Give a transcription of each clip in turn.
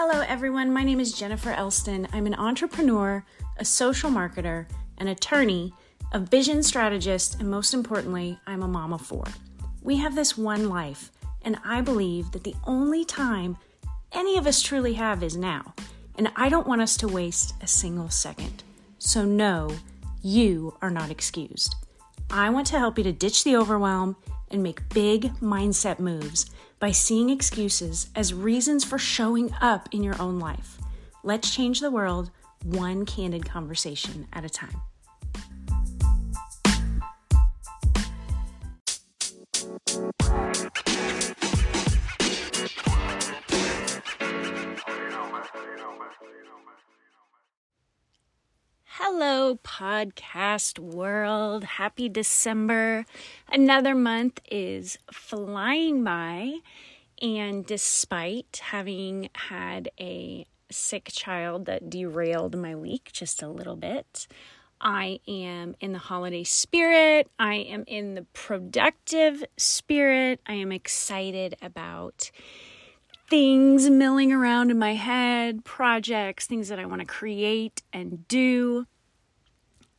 Hello, everyone. My name is Jennifer Elston. I'm an entrepreneur, a social marketer, an attorney, a vision strategist, and most importantly, I'm a mom of four. We have this one life, and I believe that the only time any of us truly have is now. And I don't want us to waste a single second. So, no, you are not excused. I want to help you to ditch the overwhelm and make big mindset moves by seeing excuses as reasons for showing up in your own life. Let's change the world one candid conversation at a time. Hello, podcast world. Happy December. Another month is flying by. And despite having had a sick child that derailed my week just a little bit, I am in the holiday spirit. I am in the productive spirit. I am excited about things milling around in my head, projects, things that I want to create and do.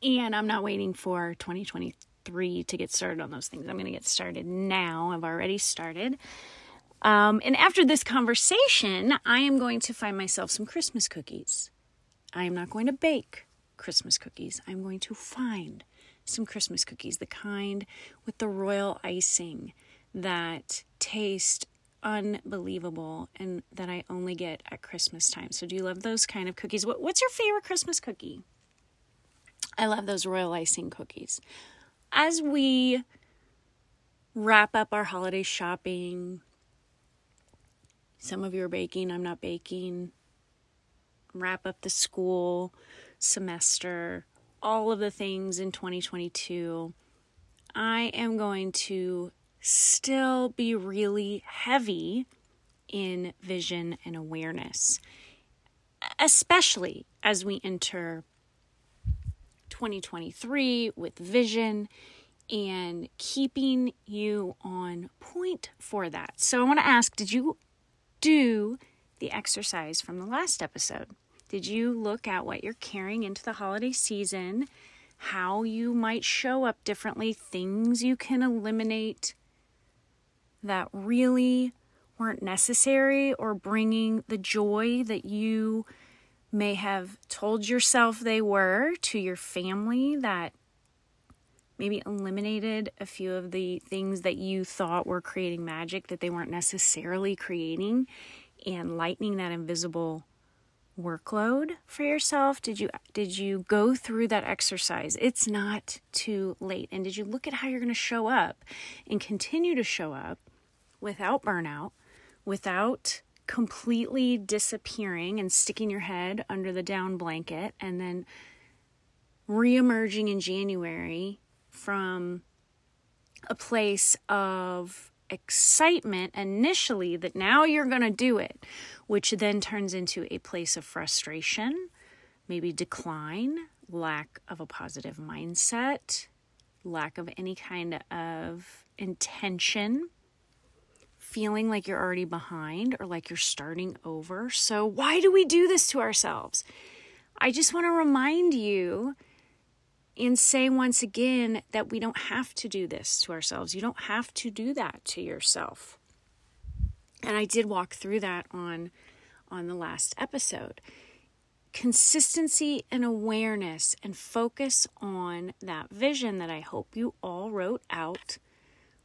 And I'm not waiting for 2023 to get started on those things. I'm going to get started now. I've already started. Um, and after this conversation, I am going to find myself some Christmas cookies. I am not going to bake Christmas cookies. I'm going to find some Christmas cookies, the kind with the royal icing that taste unbelievable and that I only get at Christmas time. So, do you love those kind of cookies? What, what's your favorite Christmas cookie? I love those royal icing cookies. As we wrap up our holiday shopping, some of you are baking, I'm not baking. Wrap up the school semester, all of the things in 2022. I am going to still be really heavy in vision and awareness, especially as we enter 2023 with vision and keeping you on point for that. So I want to ask did you do the exercise from the last episode? Did you look at what you're carrying into the holiday season? How you might show up differently, things you can eliminate that really weren't necessary or bringing the joy that you may have told yourself they were to your family that maybe eliminated a few of the things that you thought were creating magic that they weren't necessarily creating and lightening that invisible workload for yourself? Did you did you go through that exercise? It's not too late. And did you look at how you're going to show up and continue to show up without burnout without completely disappearing and sticking your head under the down blanket and then reemerging in January from a place of excitement initially that now you're going to do it, which then turns into a place of frustration, maybe decline, lack of a positive mindset, lack of any kind of intention feeling like you're already behind or like you're starting over. So, why do we do this to ourselves? I just want to remind you and say once again that we don't have to do this to ourselves. You don't have to do that to yourself. And I did walk through that on on the last episode. Consistency and awareness and focus on that vision that I hope you all wrote out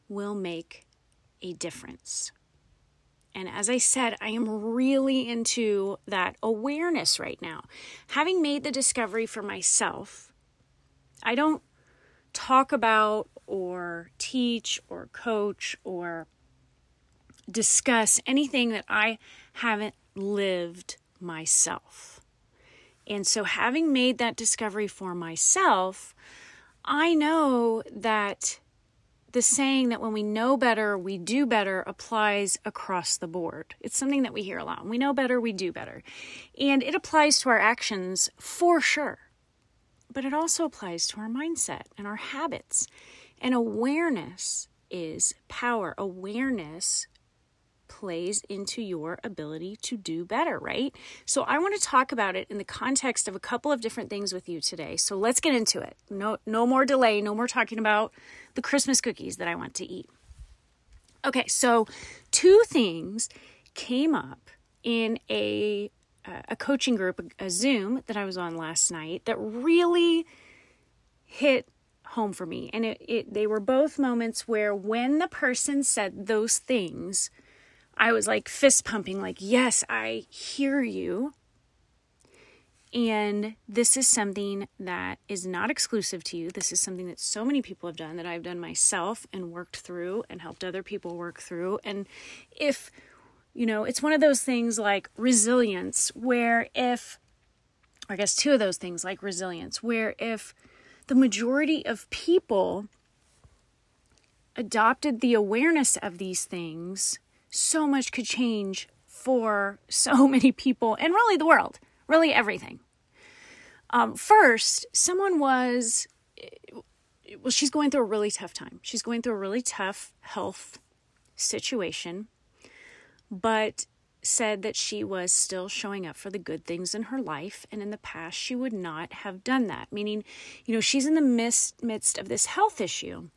will make a difference. And as I said, I am really into that awareness right now. Having made the discovery for myself, I don't talk about or teach or coach or discuss anything that I haven't lived myself. And so, having made that discovery for myself, I know that the saying that when we know better, we do better applies across the board. It's something that we hear a lot. We know better, we do better. And it applies to our actions for sure. But it also applies to our mindset and our habits. And awareness is power. Awareness plays into your ability to do better, right? So I want to talk about it in the context of a couple of different things with you today. So let's get into it. No no more delay, no more talking about the Christmas cookies that I want to eat. Okay, so two things came up in a uh, a coaching group, a Zoom that I was on last night that really hit home for me. And it, it they were both moments where when the person said those things, I was like fist pumping, like, yes, I hear you. And this is something that is not exclusive to you. This is something that so many people have done that I've done myself and worked through and helped other people work through. And if, you know, it's one of those things like resilience, where if, I guess two of those things like resilience, where if the majority of people adopted the awareness of these things, so much could change for so many people and really the world, really everything. Um, first, someone was, well, she's going through a really tough time. She's going through a really tough health situation, but said that she was still showing up for the good things in her life. And in the past, she would not have done that. Meaning, you know, she's in the midst, midst of this health issue.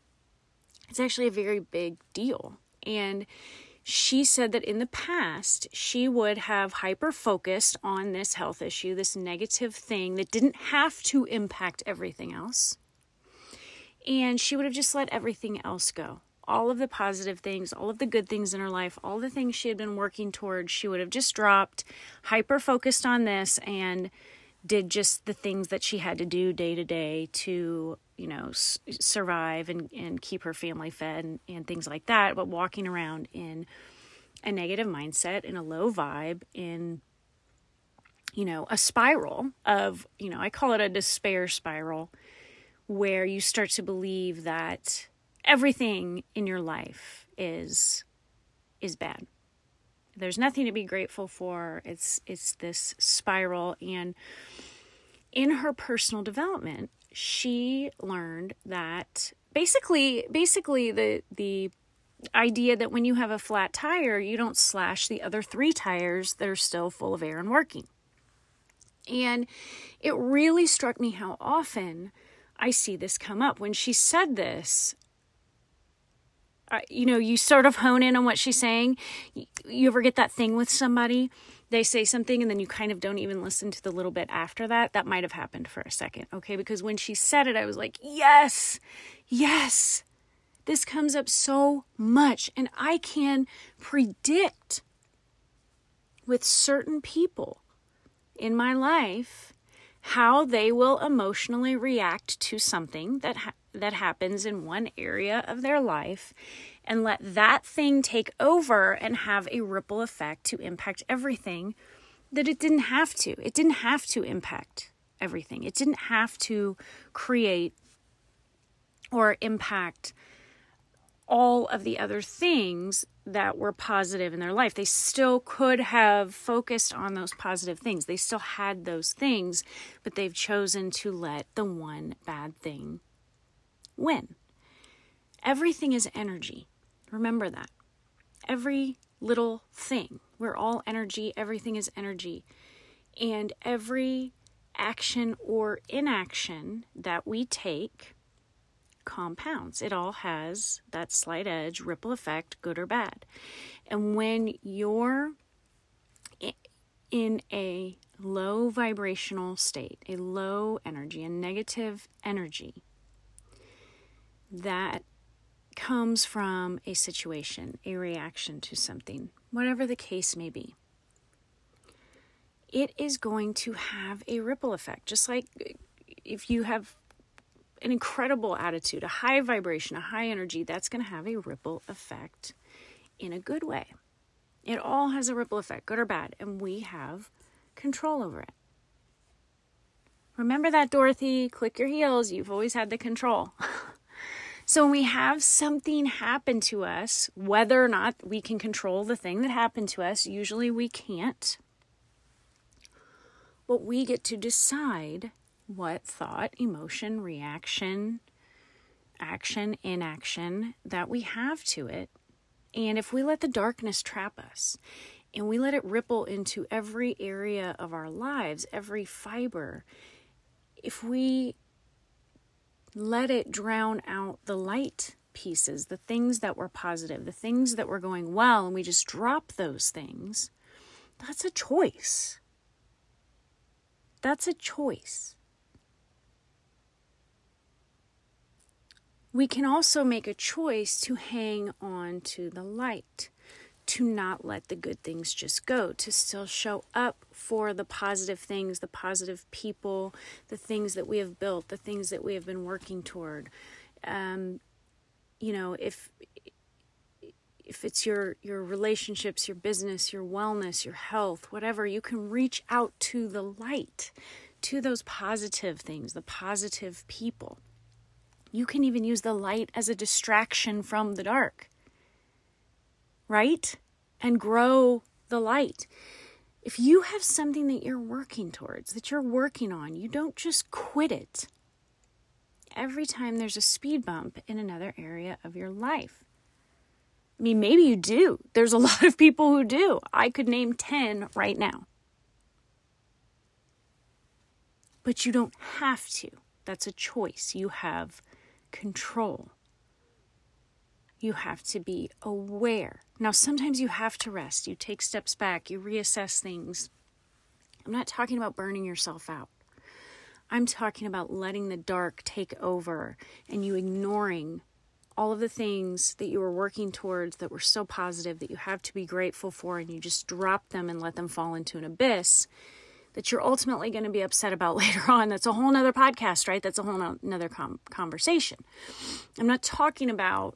It's actually a very big deal. And she said that in the past, she would have hyper focused on this health issue, this negative thing that didn't have to impact everything else. And she would have just let everything else go all of the positive things, all of the good things in her life, all the things she had been working towards, she would have just dropped, hyper focused on this, and did just the things that she had to do day to day to, you know, s- survive and, and keep her family fed and, and things like that. But walking around in a negative mindset, in a low vibe, in, you know, a spiral of, you know, I call it a despair spiral where you start to believe that everything in your life is is bad. There's nothing to be grateful for. It's it's this spiral and in her personal development, she learned that basically basically the the idea that when you have a flat tire, you don't slash the other 3 tires that are still full of air and working. And it really struck me how often I see this come up. When she said this, you know, you sort of hone in on what she's saying. You ever get that thing with somebody? They say something and then you kind of don't even listen to the little bit after that. That might have happened for a second, okay? Because when she said it, I was like, yes, yes. This comes up so much. And I can predict with certain people in my life how they will emotionally react to something that ha- that happens in one area of their life and let that thing take over and have a ripple effect to impact everything that it didn't have to. It didn't have to impact everything. It didn't have to create or impact all of the other things that were positive in their life. They still could have focused on those positive things. They still had those things, but they've chosen to let the one bad thing win. Everything is energy. Remember that. Every little thing. We're all energy. Everything is energy. And every action or inaction that we take compounds. It all has that slight edge, ripple effect, good or bad. And when you're in a low vibrational state, a low energy, a negative energy, that comes from a situation, a reaction to something, whatever the case may be. It is going to have a ripple effect, just like if you have an incredible attitude, a high vibration, a high energy, that's going to have a ripple effect in a good way. It all has a ripple effect, good or bad, and we have control over it. Remember that, Dorothy. Click your heels. You've always had the control. so, when we have something happen to us, whether or not we can control the thing that happened to us, usually we can't. But we get to decide what thought, emotion, reaction, action, inaction that we have to it And if we let the darkness trap us and we let it ripple into every area of our lives, every fiber, if we let it drown out the light pieces, the things that were positive, the things that were going well, and we just drop those things, that's a choice. That's a choice. We can also make a choice to hang on to the light, to not let the good things just go, to still show up for the positive things, the positive people, the things that we have built, the things that we have been working toward. Um, you know, if if it's your your relationships, your business, your wellness, your health, whatever, you can reach out to the light, to those positive things, the positive people. You can even use the light as a distraction from the dark, right? And grow the light. If you have something that you're working towards, that you're working on, you don't just quit it every time there's a speed bump in another area of your life. I mean, maybe you do. There's a lot of people who do. I could name 10 right now. But you don't have to. That's a choice. You have control. You have to be aware. Now, sometimes you have to rest. You take steps back, you reassess things. I'm not talking about burning yourself out. I'm talking about letting the dark take over and you ignoring all of the things that you were working towards that were so positive that you have to be grateful for, and you just drop them and let them fall into an abyss that you're ultimately going to be upset about later on. That's a whole nother podcast, right? That's a whole nother com- conversation. I'm not talking about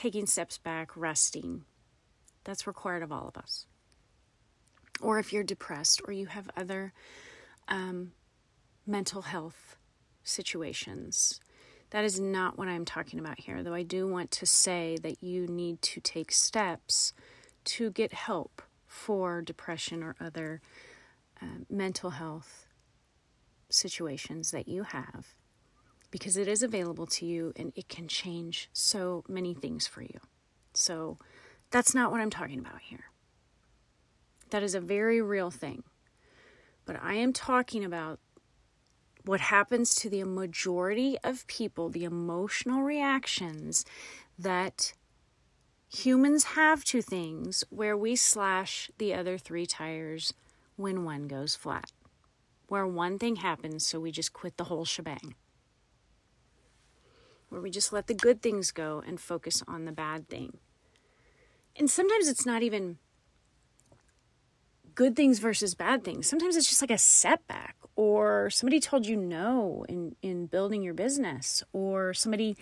taking steps back, resting. That's required of all of us. Or if you're depressed or you have other um, mental health situations. That is not what I'm talking about here, though I do want to say that you need to take steps to get help for depression or other uh, mental health situations that you have because it is available to you and it can change so many things for you. So that's not what I'm talking about here. That is a very real thing. But I am talking about what happens to the majority of people, the emotional reactions that humans have to things where we slash the other three tires when one goes flat. Where one thing happens, so we just quit the whole shebang. Where we just let the good things go and focus on the bad thing. And sometimes it's not even good things versus bad things. Sometimes it's just like a setback, or somebody told you no in, in building your business, or somebody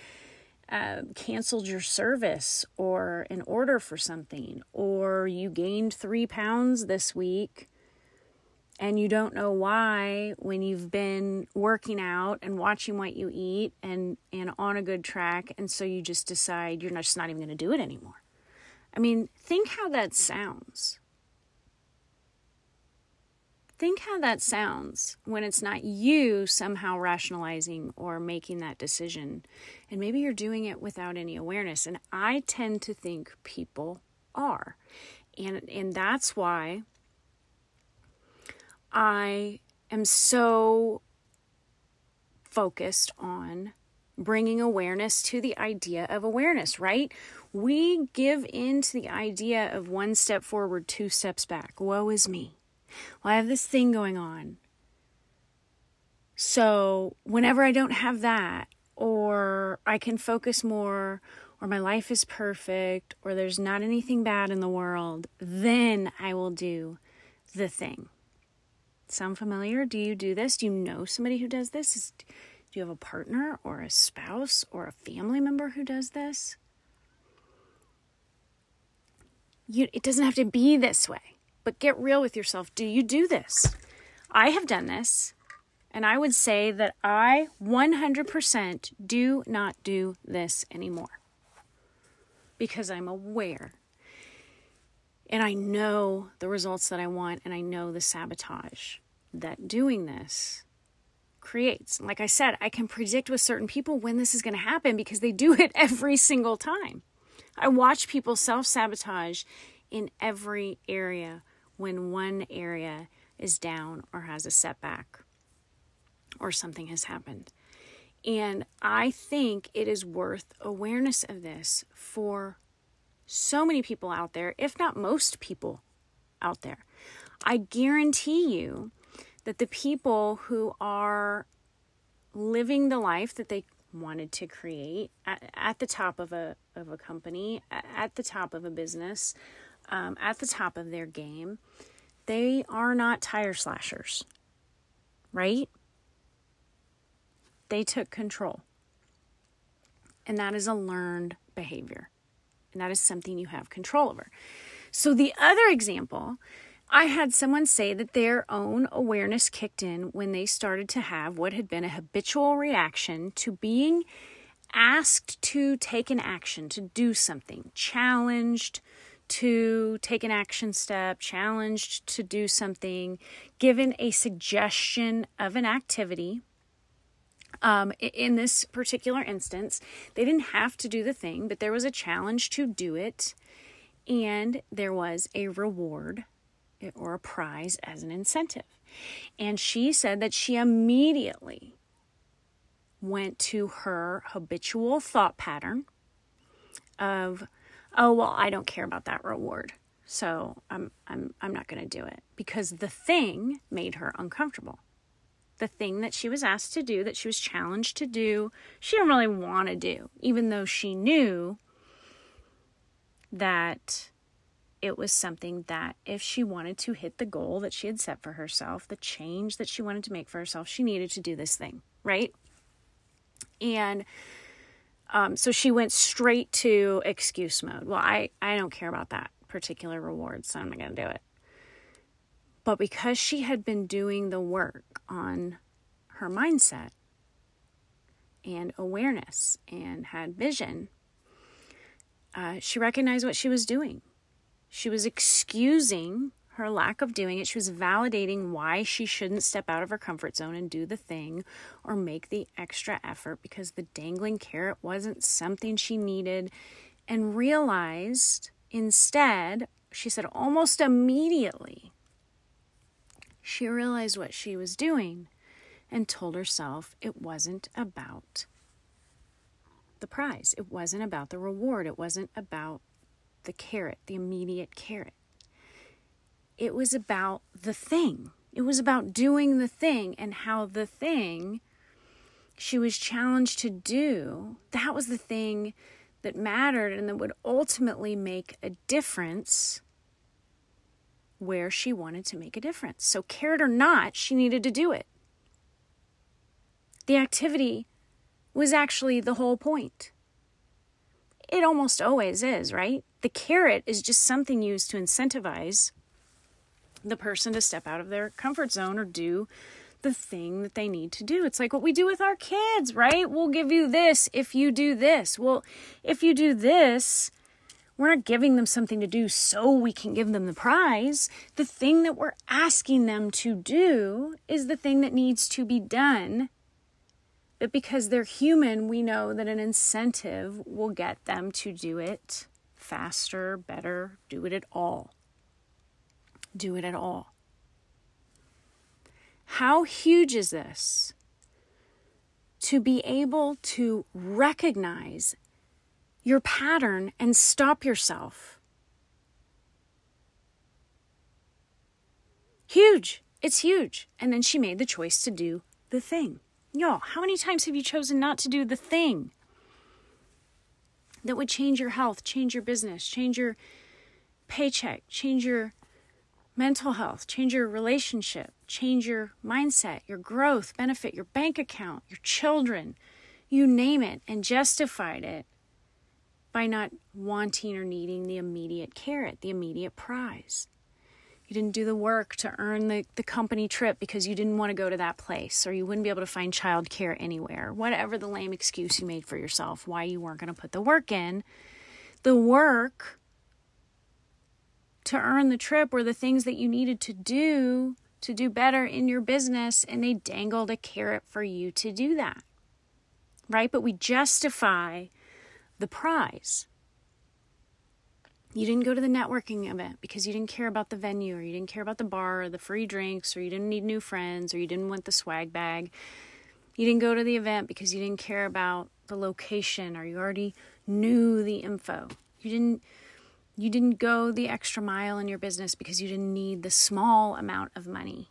uh, canceled your service or an order for something, or you gained three pounds this week and you don't know why when you've been working out and watching what you eat and, and on a good track, and so you just decide you're not, just not even going to do it anymore. I mean, think how that sounds. Think how that sounds when it's not you somehow rationalizing or making that decision. And maybe you're doing it without any awareness. And I tend to think people are. And, and that's why I am so focused on bringing awareness to the idea of awareness, right? We give in to the idea of one step forward, two steps back. Woe is me. Well, I have this thing going on. So, whenever I don't have that, or I can focus more, or my life is perfect, or there's not anything bad in the world, then I will do the thing. Sound familiar? Do you do this? Do you know somebody who does this? Is, do you have a partner or a spouse or a family member who does this? You, it doesn't have to be this way. But get real with yourself. Do you do this? I have done this, and I would say that I 100% do not do this anymore because I'm aware and I know the results that I want, and I know the sabotage that doing this creates. Like I said, I can predict with certain people when this is going to happen because they do it every single time. I watch people self sabotage in every area when one area is down or has a setback or something has happened. And I think it is worth awareness of this for so many people out there, if not most people out there. I guarantee you that the people who are living the life that they wanted to create at, at the top of a, of a company, at the top of a business, um, at the top of their game, they are not tire slashers, right? They took control. And that is a learned behavior. And that is something you have control over. So, the other example, I had someone say that their own awareness kicked in when they started to have what had been a habitual reaction to being asked to take an action, to do something, challenged to take an action step, challenged to do something, given a suggestion of an activity. Um, in this particular instance, they didn't have to do the thing, but there was a challenge to do it, and there was a reward or a prize as an incentive. And she said that she immediately went to her habitual thought pattern of, oh, well, I don't care about that reward. So I'm, I'm, I'm not going to do it because the thing made her uncomfortable the thing that she was asked to do, that she was challenged to do, she didn't really want to do, even though she knew that it was something that if she wanted to hit the goal that she had set for herself, the change that she wanted to make for herself, she needed to do this thing, right? And um, so she went straight to excuse mode. Well, I, I don't care about that particular reward, so I'm not going to do it. But because she had been doing the work on her mindset and awareness and had vision, uh, she recognized what she was doing. She was excusing her lack of doing it. She was validating why she shouldn't step out of her comfort zone and do the thing or make the extra effort because the dangling carrot wasn't something she needed and realized instead, she said almost immediately, she realized what she was doing and told herself it wasn't about the prize. It wasn't about the reward. It wasn't about the carrot, the immediate carrot. It was about the thing. It was about doing the thing and how the thing she was challenged to do, that was the thing that mattered and that would ultimately make a difference where she wanted to make a difference. So, cared or not, she needed to do it. The activity was actually the whole point. It almost always is, right? The carrot is just something used to incentivize the person to step out of their comfort zone or do the thing that they need to do. It's like what we do with our kids, right? We'll give you this if you do this. Well, if you do this, we're not giving them something to do so we can give them the prize. The thing that we're asking them to do is the thing that needs to be done. But because they're human, we know that an incentive will get them to do it faster, better, do it at all. Do it at all. How huge is this? To be able to recognize your pattern and stop yourself. Huge. It's huge. And then she made the choice to do the thing. Y'all, how many times have you chosen not to do the thing that would change your health, change your business, change your paycheck, change your mental health, change your relationship, change your mindset, your growth, benefit your bank account, your children, you name it, and justified it by not wanting or needing the immediate carrot, the immediate prize. You didn't do the work to earn the, the company trip because you didn't want to go to that place, or you wouldn't be able to find childcare anywhere. Whatever the lame excuse you made for yourself, why you weren't going to put the work in. The work to earn the trip or the things that you needed to do to do better in your business and they dangled a carrot for you to do that. Right? But we justify the prize. You didn't go to the networking event because you didn't care about the venue or you didn't care about the bar or the free drinks or you didn't need new friends or you didn't want the swag bag. You didn't go to the event because you didn't care about the location or you already knew the info. You didn't you didn't go the extra mile in your business because you didn't need the small amount of money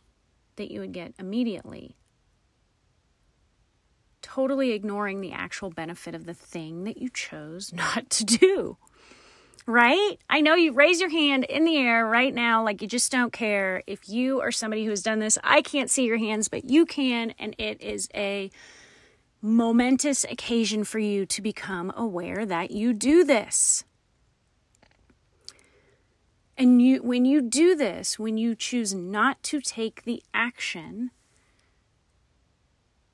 that you would get immediately. Totally ignoring the actual benefit of the thing that you chose not to do. Right? I know you raise your hand in the air right now like you just don't care. If you are somebody who has done this, I can't see your hands, but you can, and it is a momentous occasion for you to become aware that you do this. And you when you do this, when you choose not to take the action,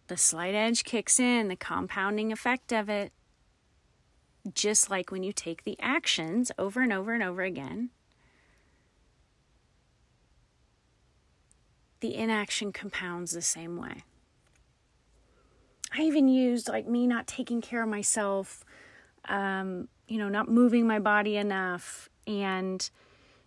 the slight edge kicks in, the compounding effect of it. Just like when you take the actions over and over and over again, the inaction compounds the same way. I even used like me not taking care of myself, um, you know, not moving my body enough, and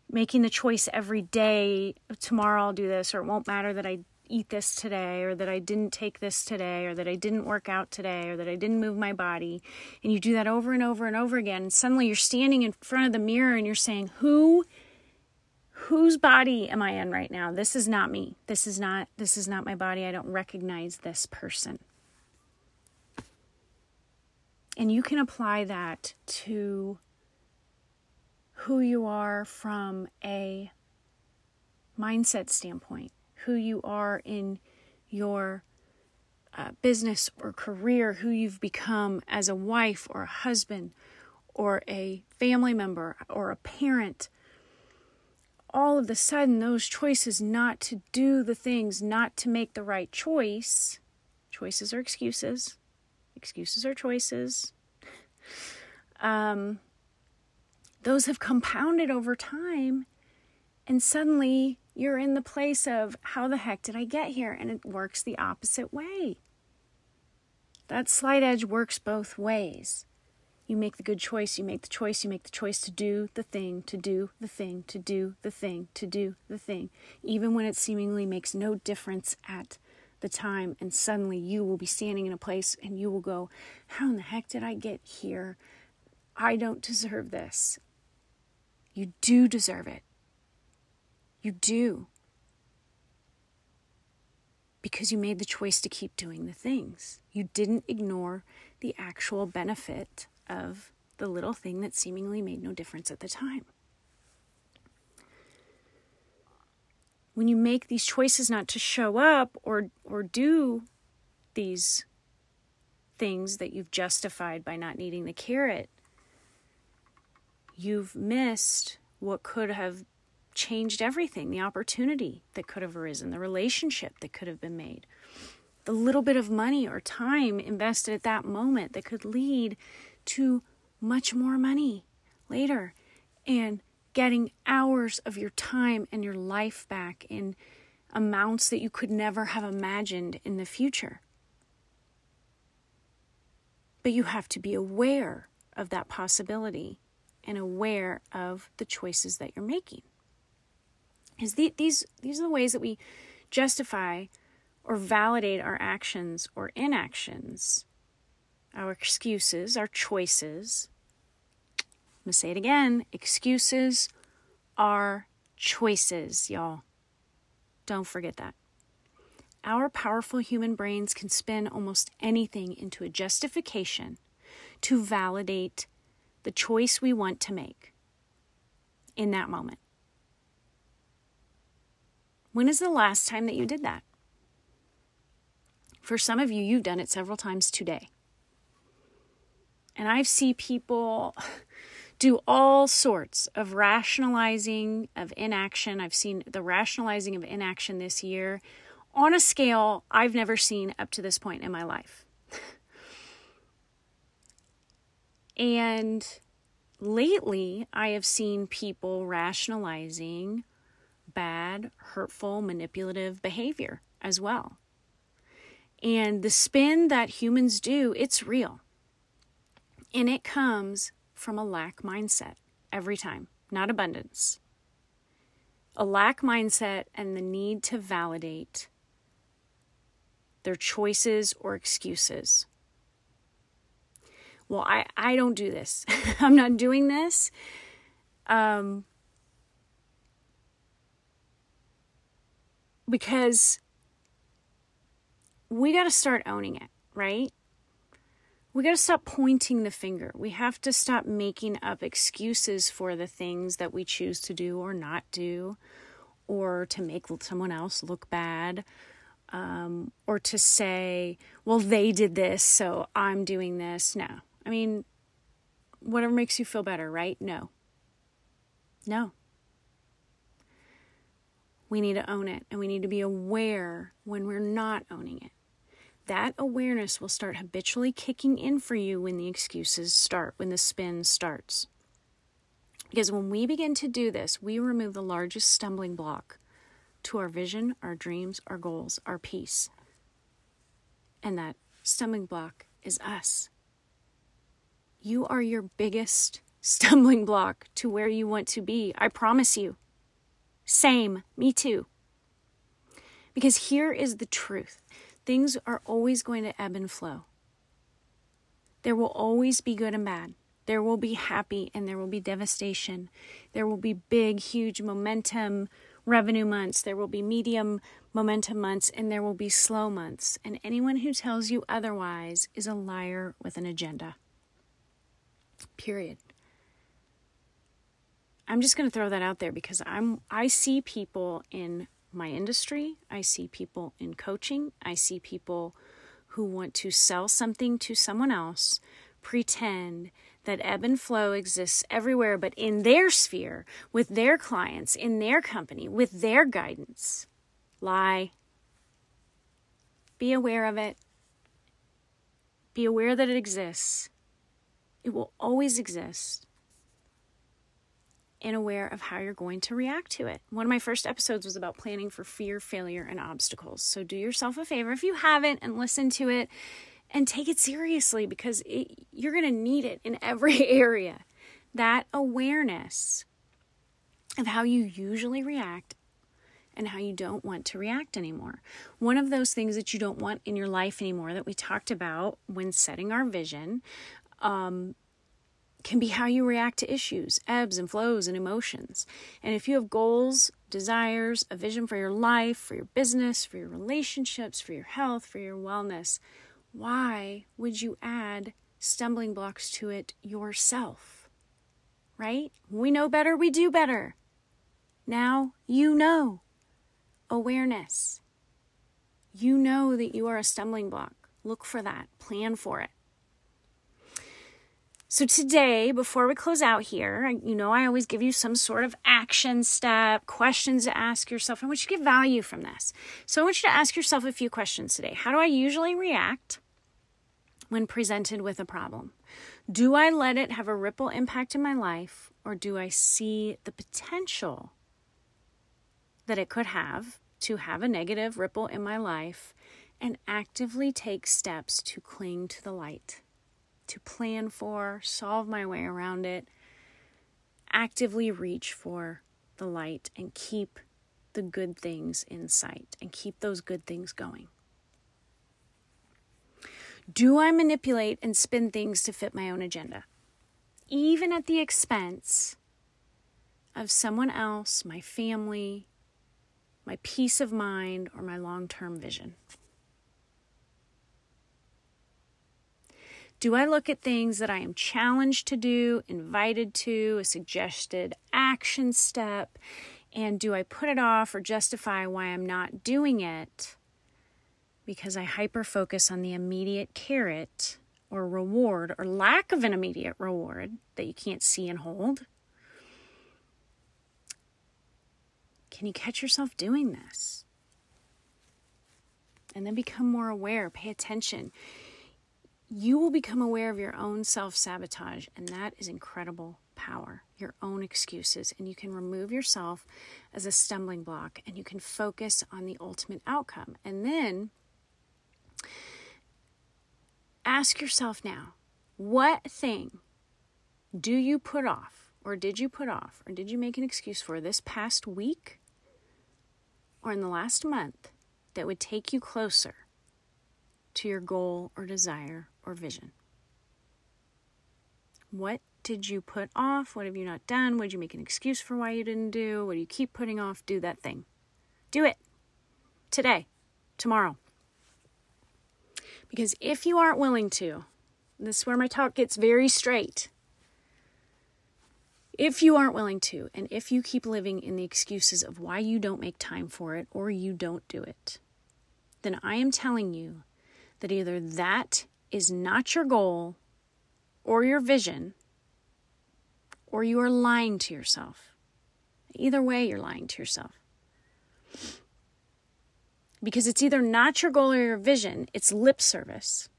making the choice every day tomorrow I'll do this, or it won't matter that I eat this today, or that I didn't take this today, or that I didn't work out today, or that I didn't move my body. And you do that over and over and over again. And suddenly you're standing in front of the mirror and you're saying, Who whose body am I in right now? This is not me. This is not this is not my body. I don't recognize this person. And you can apply that to who you are from a mindset standpoint, who you are in your uh, business or career, who you've become as a wife or a husband or a family member or a parent. All of a sudden, those choices not to do the things, not to make the right choice, choices are excuses, excuses are choices. Um, those have compounded over time. And suddenly you're in the place of, how the heck did I get here? And it works the opposite way. That slight edge works both ways. You make the good choice, you make the choice, you make the choice to do the thing, to do the thing, to do the thing, to do the thing, even when it seemingly makes no difference at the time. And suddenly you will be standing in a place and you will go, How in the heck did I get here? I don't deserve this. You do deserve it. You do. Because you made the choice to keep doing the things. You didn't ignore the actual benefit of the little thing that seemingly made no difference at the time. When you make these choices not to show up or or do these things that you've justified by not needing the carrot, you've missed what could have changed everything the opportunity that could have arisen, the relationship that could have been made, the little bit of money or time invested at that moment that could lead to much more money later and getting hours of your time and your life back in amounts that you could never have imagined in the future. But you have to be aware of that possibility and aware of the choices that you're making. Is the, these these are the ways that we justify or validate our actions or inactions, our excuses, our choices. I'm gonna say it again: excuses are choices, y'all. Don't forget that. Our powerful human brains can spin almost anything into a justification to validate the choice we want to make in that moment. When is the last time that you did that? For some of you, you've done it several times today. And I've seen people do all sorts of rationalizing of inaction. I've seen the rationalizing of inaction this year on a scale I've never seen up to this point in my life. And lately, I have seen people rationalizing bad, hurtful, manipulative behavior as well. And the spin that humans do, it's real. And it comes from a lack mindset every time, not abundance. A lack mindset and the need to validate their choices or excuses. Well, I, I don't do this. I'm not doing this. Um, because we got to start owning it, right? We got to stop pointing the finger. We have to stop making up excuses for the things that we choose to do or not do, or to make someone else look bad, um, or to say, well, they did this, so I'm doing this. No. I mean, whatever makes you feel better, right? No. No. We need to own it and we need to be aware when we're not owning it. That awareness will start habitually kicking in for you when the excuses start, when the spin starts. Because when we begin to do this, we remove the largest stumbling block to our vision, our dreams, our goals, our peace. And that stumbling block is us. You are your biggest stumbling block to where you want to be. I promise you. Same, me too. Because here is the truth things are always going to ebb and flow. There will always be good and bad. There will be happy and there will be devastation. There will be big, huge momentum revenue months. There will be medium momentum months and there will be slow months. And anyone who tells you otherwise is a liar with an agenda. Period. I'm just going to throw that out there because I'm I see people in my industry, I see people in coaching, I see people who want to sell something to someone else, pretend that ebb and flow exists everywhere but in their sphere, with their clients, in their company, with their guidance. Lie. Be aware of it. Be aware that it exists. It will always exist and aware of how you're going to react to it. One of my first episodes was about planning for fear, failure, and obstacles. So do yourself a favor if you haven't and listen to it and take it seriously because it, you're going to need it in every area. That awareness of how you usually react and how you don't want to react anymore. One of those things that you don't want in your life anymore that we talked about when setting our vision um, can be how you react to issues, ebbs and flows, and emotions. And if you have goals, desires, a vision for your life, for your business, for your relationships, for your health, for your wellness, why would you add stumbling blocks to it yourself? Right? We know better, we do better. Now you know. Awareness. You know that you are a stumbling block. Look for that, plan for it. So, today, before we close out here, you know, I always give you some sort of action step, questions to ask yourself. I want you to get value from this. So, I want you to ask yourself a few questions today. How do I usually react when presented with a problem? Do I let it have a ripple impact in my life, or do I see the potential that it could have to have a negative ripple in my life and actively take steps to cling to the light? To plan for, solve my way around it, actively reach for the light and keep the good things in sight and keep those good things going. Do I manipulate and spin things to fit my own agenda? Even at the expense of someone else, my family, my peace of mind, or my long term vision? Do I look at things that I am challenged to do, invited to, a suggested action step, and do I put it off or justify why I'm not doing it because I hyper focus on the immediate carrot or reward or lack of an immediate reward that you can't see and hold? Can you catch yourself doing this? And then become more aware, pay attention you will become aware of your own self sabotage, and that is incredible power, your own excuses. And you can remove yourself as a stumbling block and you can focus on the ultimate outcome. And then ask yourself now what thing do you put off, or did you put off, or did you make an excuse for this past week or in the last month that would take you closer to your goal or desire or vision? What did you put off? What have you not done? What did you make an excuse for why you didn't do? What do you keep putting off? Do that thing. Do it today, tomorrow. Because if you aren't willing to, this is where my talk gets very straight. If you aren't willing to, and if you keep living in the excuses of why you don't make time for it or you don't do it, then I am telling you that either that is not your goal or your vision, or you are lying to yourself. Either way, you're lying to yourself. Because it's either not your goal or your vision, it's lip service.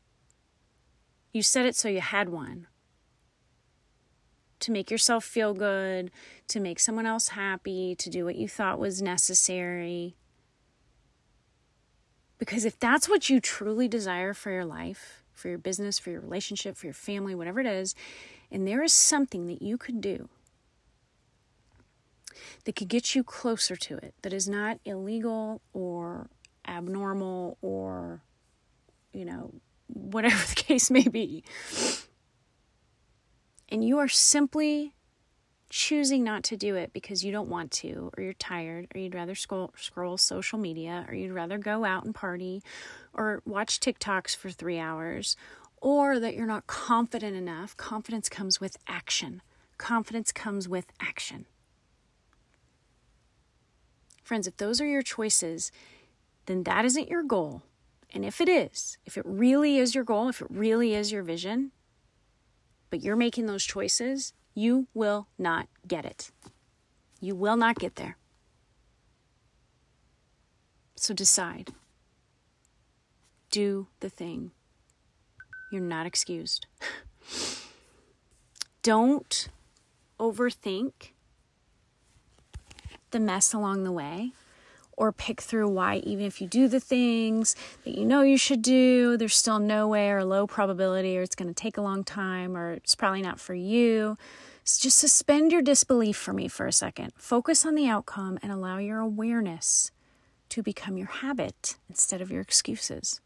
You said it so you had one. To make yourself feel good, to make someone else happy, to do what you thought was necessary. Because if that's what you truly desire for your life, for your business, for your relationship, for your family, whatever it is, and there is something that you could do that could get you closer to it, that is not illegal or abnormal or, you know, whatever the case may be. And you are simply choosing not to do it because you don't want to, or you're tired, or you'd rather scroll, scroll social media, or you'd rather go out and party, or watch TikToks for three hours, or that you're not confident enough. Confidence comes with action. Confidence comes with action. Friends, if those are your choices, then that isn't your goal. And if it is, if it really is your goal, if it really is your vision, but you're making those choices, you will not get it. You will not get there. So decide. Do the thing. You're not excused. Don't overthink the mess along the way or pick through why, even if you do the things that you know you should do, there's still no way or low probability, or it's going to take a long time, or it's probably not for you. Just suspend your disbelief for me for a second. Focus on the outcome and allow your awareness to become your habit instead of your excuses.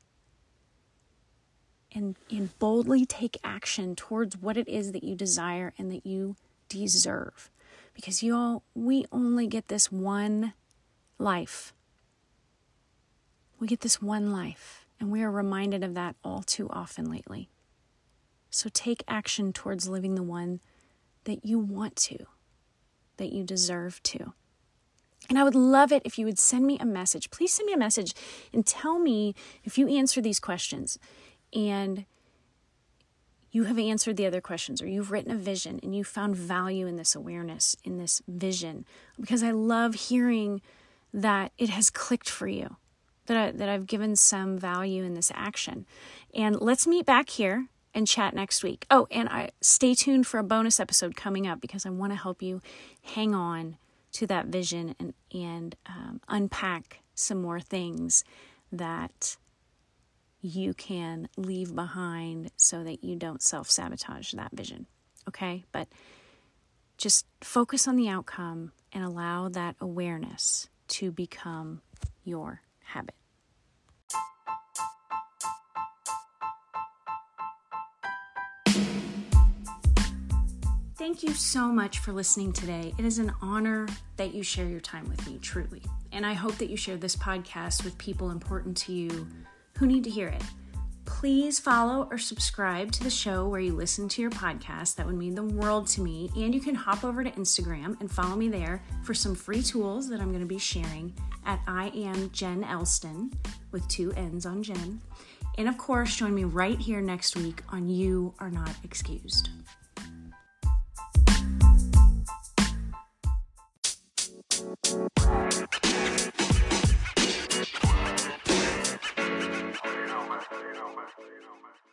And, and boldly take action towards what it is that you desire and that you deserve. Because y'all, we only get this one life. We get this one life, and we are reminded of that all too often lately. So take action towards living the one that you want to, that you deserve to. And I would love it if you would send me a message. Please send me a message and tell me if you answer these questions and you have answered the other questions or you've written a vision and you found value in this awareness, in this vision. Because I love hearing that it has clicked for you, that, I, that I've given some value in this action. And let's meet back here and chat next week. Oh, and I stay tuned for a bonus episode coming up because I want to help you hang on to that vision and and um, unpack some more things that you can leave behind so that you don't self sabotage that vision. Okay, but just focus on the outcome and allow that awareness to become your habit. Thank you so much for listening today. It is an honor that you share your time with me, truly. And I hope that you share this podcast with people important to you who need to hear it. Please follow or subscribe to the show where you listen to your podcast. That would mean the world to me. And you can hop over to Instagram and follow me there for some free tools that I'm going to be sharing at I am Jenn Elston with two N's on Jenn. And of course, join me right here next week on You Are Not Excused. You know, man. You.